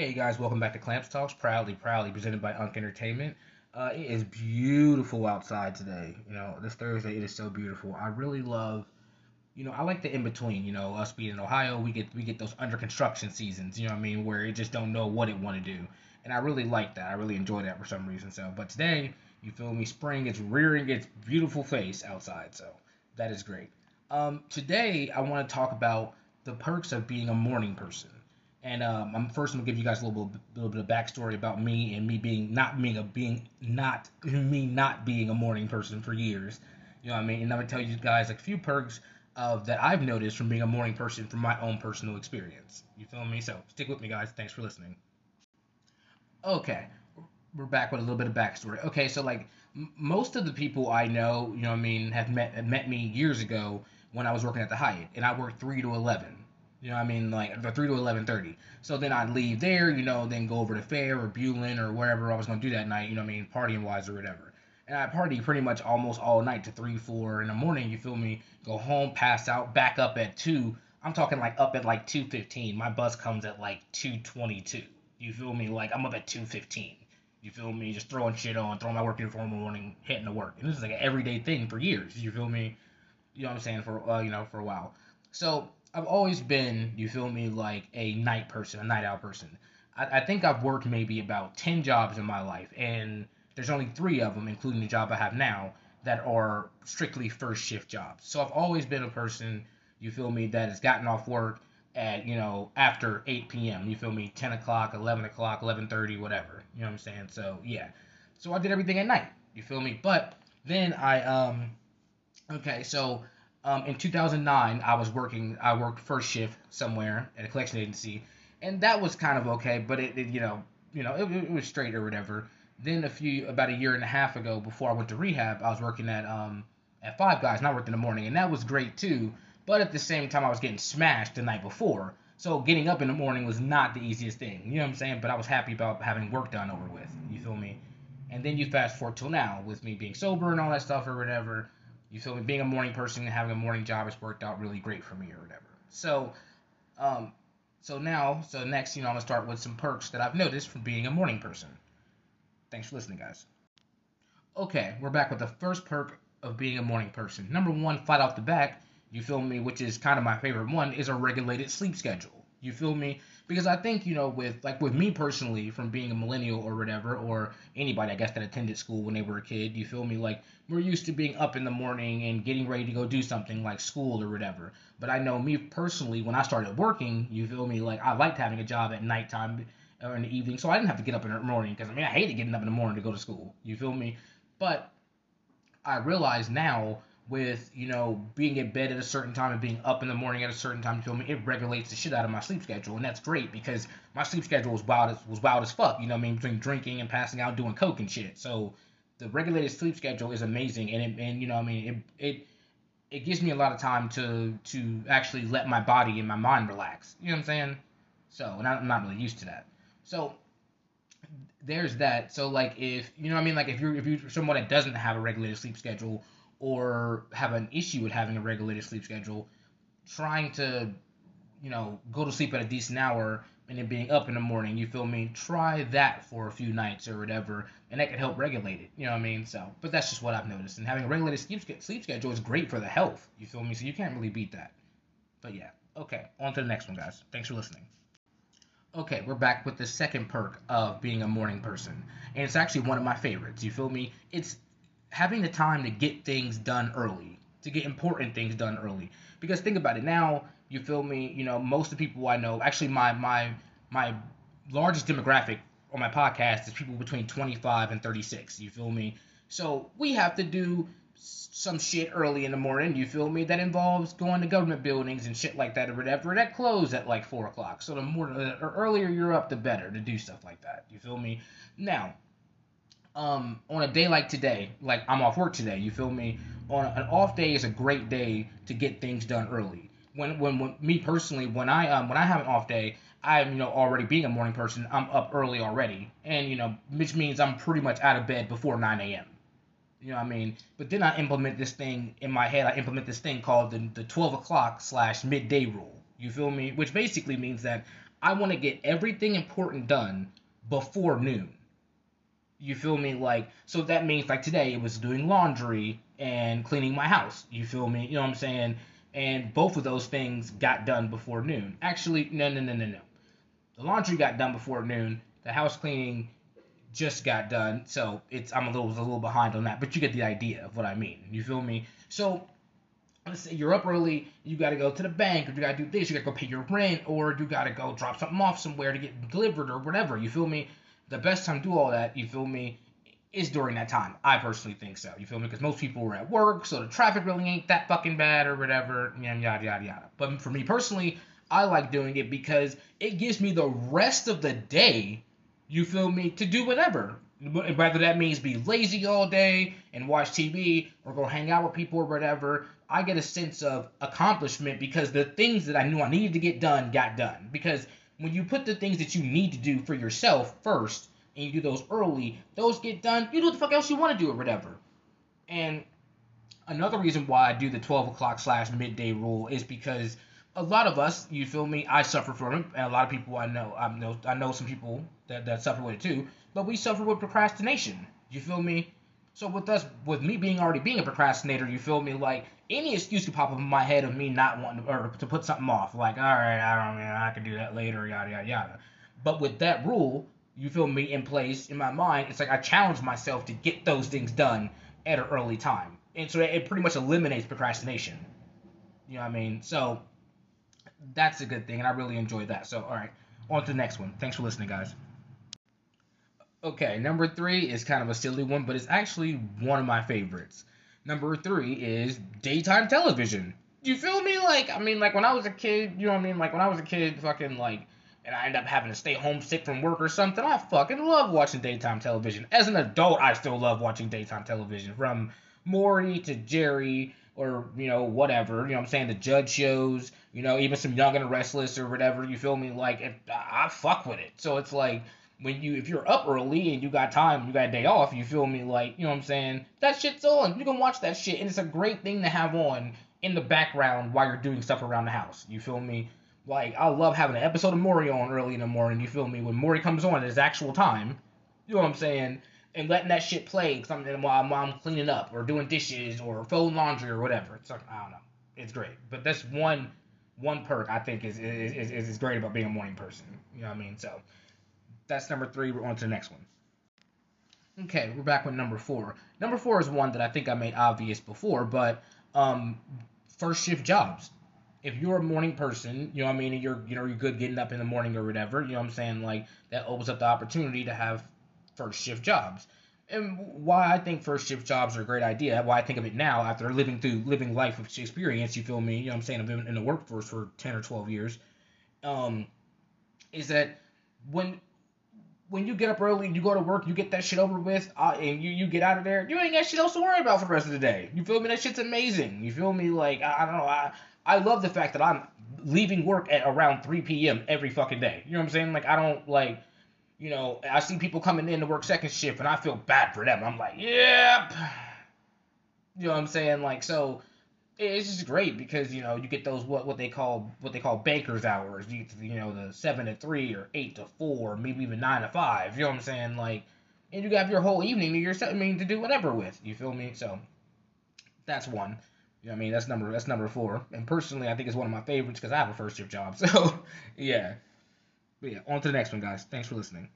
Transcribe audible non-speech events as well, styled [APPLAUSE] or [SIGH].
Hey guys, welcome back to Clamps Talks, proudly, proudly presented by Unk Entertainment. Uh, it is beautiful outside today. You know, this Thursday it is so beautiful. I really love, you know, I like the in between. You know, us being in Ohio, we get we get those under construction seasons. You know what I mean, where you just don't know what it want to do, and I really like that. I really enjoy that for some reason. So, but today, you feel me? Spring is rearing its beautiful face outside, so that is great. Um, today I want to talk about the perks of being a morning person. And um, I'm first gonna give you guys a little, little bit of backstory about me and me being not being a being not me not being a morning person for years. You know what I mean? And I'm gonna tell you guys like a few perks of that I've noticed from being a morning person from my own personal experience. You feel me? So stick with me, guys. Thanks for listening. Okay, we're back with a little bit of backstory. Okay, so like m- most of the people I know, you know what I mean, have met have met me years ago when I was working at the Hyatt, and I worked three to eleven. You know what I mean? Like the three to eleven thirty. So then I'd leave there, you know, then go over to Fair or Bulin or wherever I was gonna do that night, you know what I mean, partying wise or whatever. And I party pretty much almost all night to three, four in the morning, you feel me? Go home, pass out, back up at two. I'm talking like up at like two fifteen. My bus comes at like two twenty two. You feel me? Like I'm up at two fifteen. You feel me? Just throwing shit on, throwing my work uniform in the morning, hitting the work. And this is like an everyday thing for years. You feel me? You know what I'm saying? For uh, you know, for a while. So I've always been, you feel me, like a night person, a night owl person. I, I think I've worked maybe about 10 jobs in my life, and there's only three of them, including the job I have now, that are strictly first shift jobs. So I've always been a person, you feel me, that has gotten off work at, you know, after 8 p.m., you feel me, 10 o'clock, 11 o'clock, 11.30, whatever. You know what I'm saying? So, yeah. So I did everything at night, you feel me? But then I, um, okay, so um, in 2009, I was working. I worked first shift somewhere at a collection agency, and that was kind of okay. But it, it you know, you know, it, it, was straight or whatever. Then a few, about a year and a half ago, before I went to rehab, I was working at um at Five Guys, and I worked in the morning, and that was great too. But at the same time, I was getting smashed the night before, so getting up in the morning was not the easiest thing. You know what I'm saying? But I was happy about having work done over with. You feel me? And then you fast forward till now, with me being sober and all that stuff or whatever you feel me? Being a morning person and having a morning job has worked out really great for me or whatever. So, um, so now, so next, you know, I'm gonna start with some perks that I've noticed from being a morning person. Thanks for listening, guys. Okay, we're back with the first perk of being a morning person. Number one, flat off the back, you feel me, which is kind of my favorite one, is a regulated sleep schedule. You feel me? Because I think you know with like with me personally from being a millennial or whatever or anybody I guess that attended school when they were a kid you feel me? Like we're used to being up in the morning and getting ready to go do something like school or whatever. But I know me personally when I started working you feel me? Like I liked having a job at nighttime or in the evening so I didn't have to get up in the morning because I mean I hated getting up in the morning to go to school. You feel me? But I realize now with you know being in bed at a certain time and being up in the morning at a certain time. Feel me? It regulates the shit out of my sleep schedule, and that's great because my sleep schedule was wild as was wild as fuck. You know I mean? Between drinking and passing out, doing coke and shit. So the regulated sleep schedule is amazing, and it, and you know I mean it it it gives me a lot of time to to actually let my body and my mind relax. You know what I'm saying? So and I'm not really used to that. So there's that. So like if you know what I mean, like if you're if you're someone that doesn't have a regulated sleep schedule or have an issue with having a regulated sleep schedule, trying to, you know, go to sleep at a decent hour and then being up in the morning, you feel me? Try that for a few nights or whatever, and that can help regulate it. You know what I mean? So, but that's just what I've noticed. And having a regulated sleep, sleep schedule is great for the health. You feel me? So you can't really beat that. But yeah, okay, on to the next one, guys. Thanks for listening. Okay, we're back with the second perk of being a morning person, and it's actually one of my favorites. You feel me? It's having the time to get things done early, to get important things done early. Because think about it now, you feel me? You know, most of the people I know, actually, my my my largest demographic on my podcast is people between 25 and 36. You feel me? So we have to do some shit early in the morning. You feel me? That involves going to government buildings and shit like that or whatever. That close at like four o'clock. So the more the earlier you're up, the better to do stuff like that. You feel me? Now, um, on a day like today, like I'm off work today, you feel me? On an off day is a great day to get things done early. When, when, when me personally, when I um, when I have an off day, I'm you know already being a morning person, I'm up early already, and you know which means I'm pretty much out of bed before 9 a.m. You know what I mean? But then I implement this thing in my head. I implement this thing called the, the 12 o'clock slash midday rule. You feel me? Which basically means that I want to get everything important done before noon. You feel me? Like, so that means like today it was doing laundry and cleaning my house. You feel me? You know what I'm saying? And both of those things got done before noon. Actually, no, no, no, no, no. The laundry got done before noon. The house cleaning just got done, so it's I'm a little a little behind on that, but you get the idea of what I mean. You feel me? So let's say you're up early, you got to go to the bank, or you got to do this, you got to go pay your rent, or you got to go drop something off somewhere to get delivered, or whatever. You feel me? The best time to do all that, you feel me, is during that time. I personally think so. You feel me? Because most people are at work, so the traffic really ain't that fucking bad, or whatever. Yada yada yada yada. But for me personally, I like doing it because it gives me the rest of the day. You feel me? To do whatever whether that means be lazy all day and watch TV or go hang out with people or whatever, I get a sense of accomplishment because the things that I knew I needed to get done got done. Because when you put the things that you need to do for yourself first and you do those early, those get done, you do what the fuck else you want to do or whatever. And another reason why I do the 12 o'clock slash midday rule is because a lot of us, you feel me, I suffer from it, and a lot of people I know, I know, I know some people that, that suffer with it too but we suffer with procrastination. You feel me? So with us, with me being already being a procrastinator, you feel me? Like any excuse could pop up in my head of me not wanting to, or to put something off. Like, all right, I don't, know, I can do that later, yada yada yada. But with that rule, you feel me in place in my mind, it's like I challenge myself to get those things done at an early time, and so it pretty much eliminates procrastination. You know what I mean? So that's a good thing, and I really enjoyed that. So all right, on to the next one. Thanks for listening, guys. Okay, number three is kind of a silly one, but it's actually one of my favorites. Number three is daytime television. You feel me? Like, I mean, like when I was a kid, you know what I mean? Like when I was a kid, fucking like, and I end up having to stay home sick from work or something, I fucking love watching daytime television. As an adult, I still love watching daytime television. From Maury to Jerry or, you know, whatever, you know what I'm saying? The judge shows, you know, even some Young and Restless or whatever, you feel me? Like, it, I fuck with it. So it's like, when you if you're up early and you got time, you got a day off, you feel me like, you know what I'm saying? That shit's on. You can watch that shit and it's a great thing to have on in the background while you're doing stuff around the house. You feel me? Like I love having an episode of Maury on early in the morning, you feel me? When Maury comes on at his actual time, you know what I'm saying? And letting that shit play something while I'm, I'm cleaning up or doing dishes or folding laundry or whatever. It's like, I don't know. It's great. But that's one one perk I think is is, is, is great about being a morning person. You know what I mean? So that's number three. We're on to the next one. Okay, we're back with number four. Number four is one that I think I made obvious before, but um, first shift jobs. If you're a morning person, you know what I mean, you're you know you're good getting up in the morning or whatever, you know what I'm saying, like that opens up the opportunity to have first shift jobs. And why I think first shift jobs are a great idea, why I think of it now after living through living life of experience, you feel me, you know what I'm saying, I've been in the workforce for 10 or 12 years, um, is that when when you get up early, you go to work, you get that shit over with, uh, and you, you get out of there, you ain't got shit else to worry about for the rest of the day. You feel me? That shit's amazing. You feel me? Like, I, I don't know. I, I love the fact that I'm leaving work at around 3 p.m. every fucking day. You know what I'm saying? Like, I don't, like, you know, I see people coming in to work second shift, and I feel bad for them. I'm like, yep. You know what I'm saying? Like, so it's just great because you know you get those what what they call what they call bankers hours. You get to, you know the seven to three or eight to four, maybe even nine to five. You know what I'm saying? Like, and you have your whole evening to yourself. I mean, to do whatever with. You feel me? So that's one. You know what I mean? That's number that's number four. And personally, I think it's one of my favorites because I have a first shift job. [LAUGHS] So yeah. But yeah, on to the next one, guys. Thanks for listening.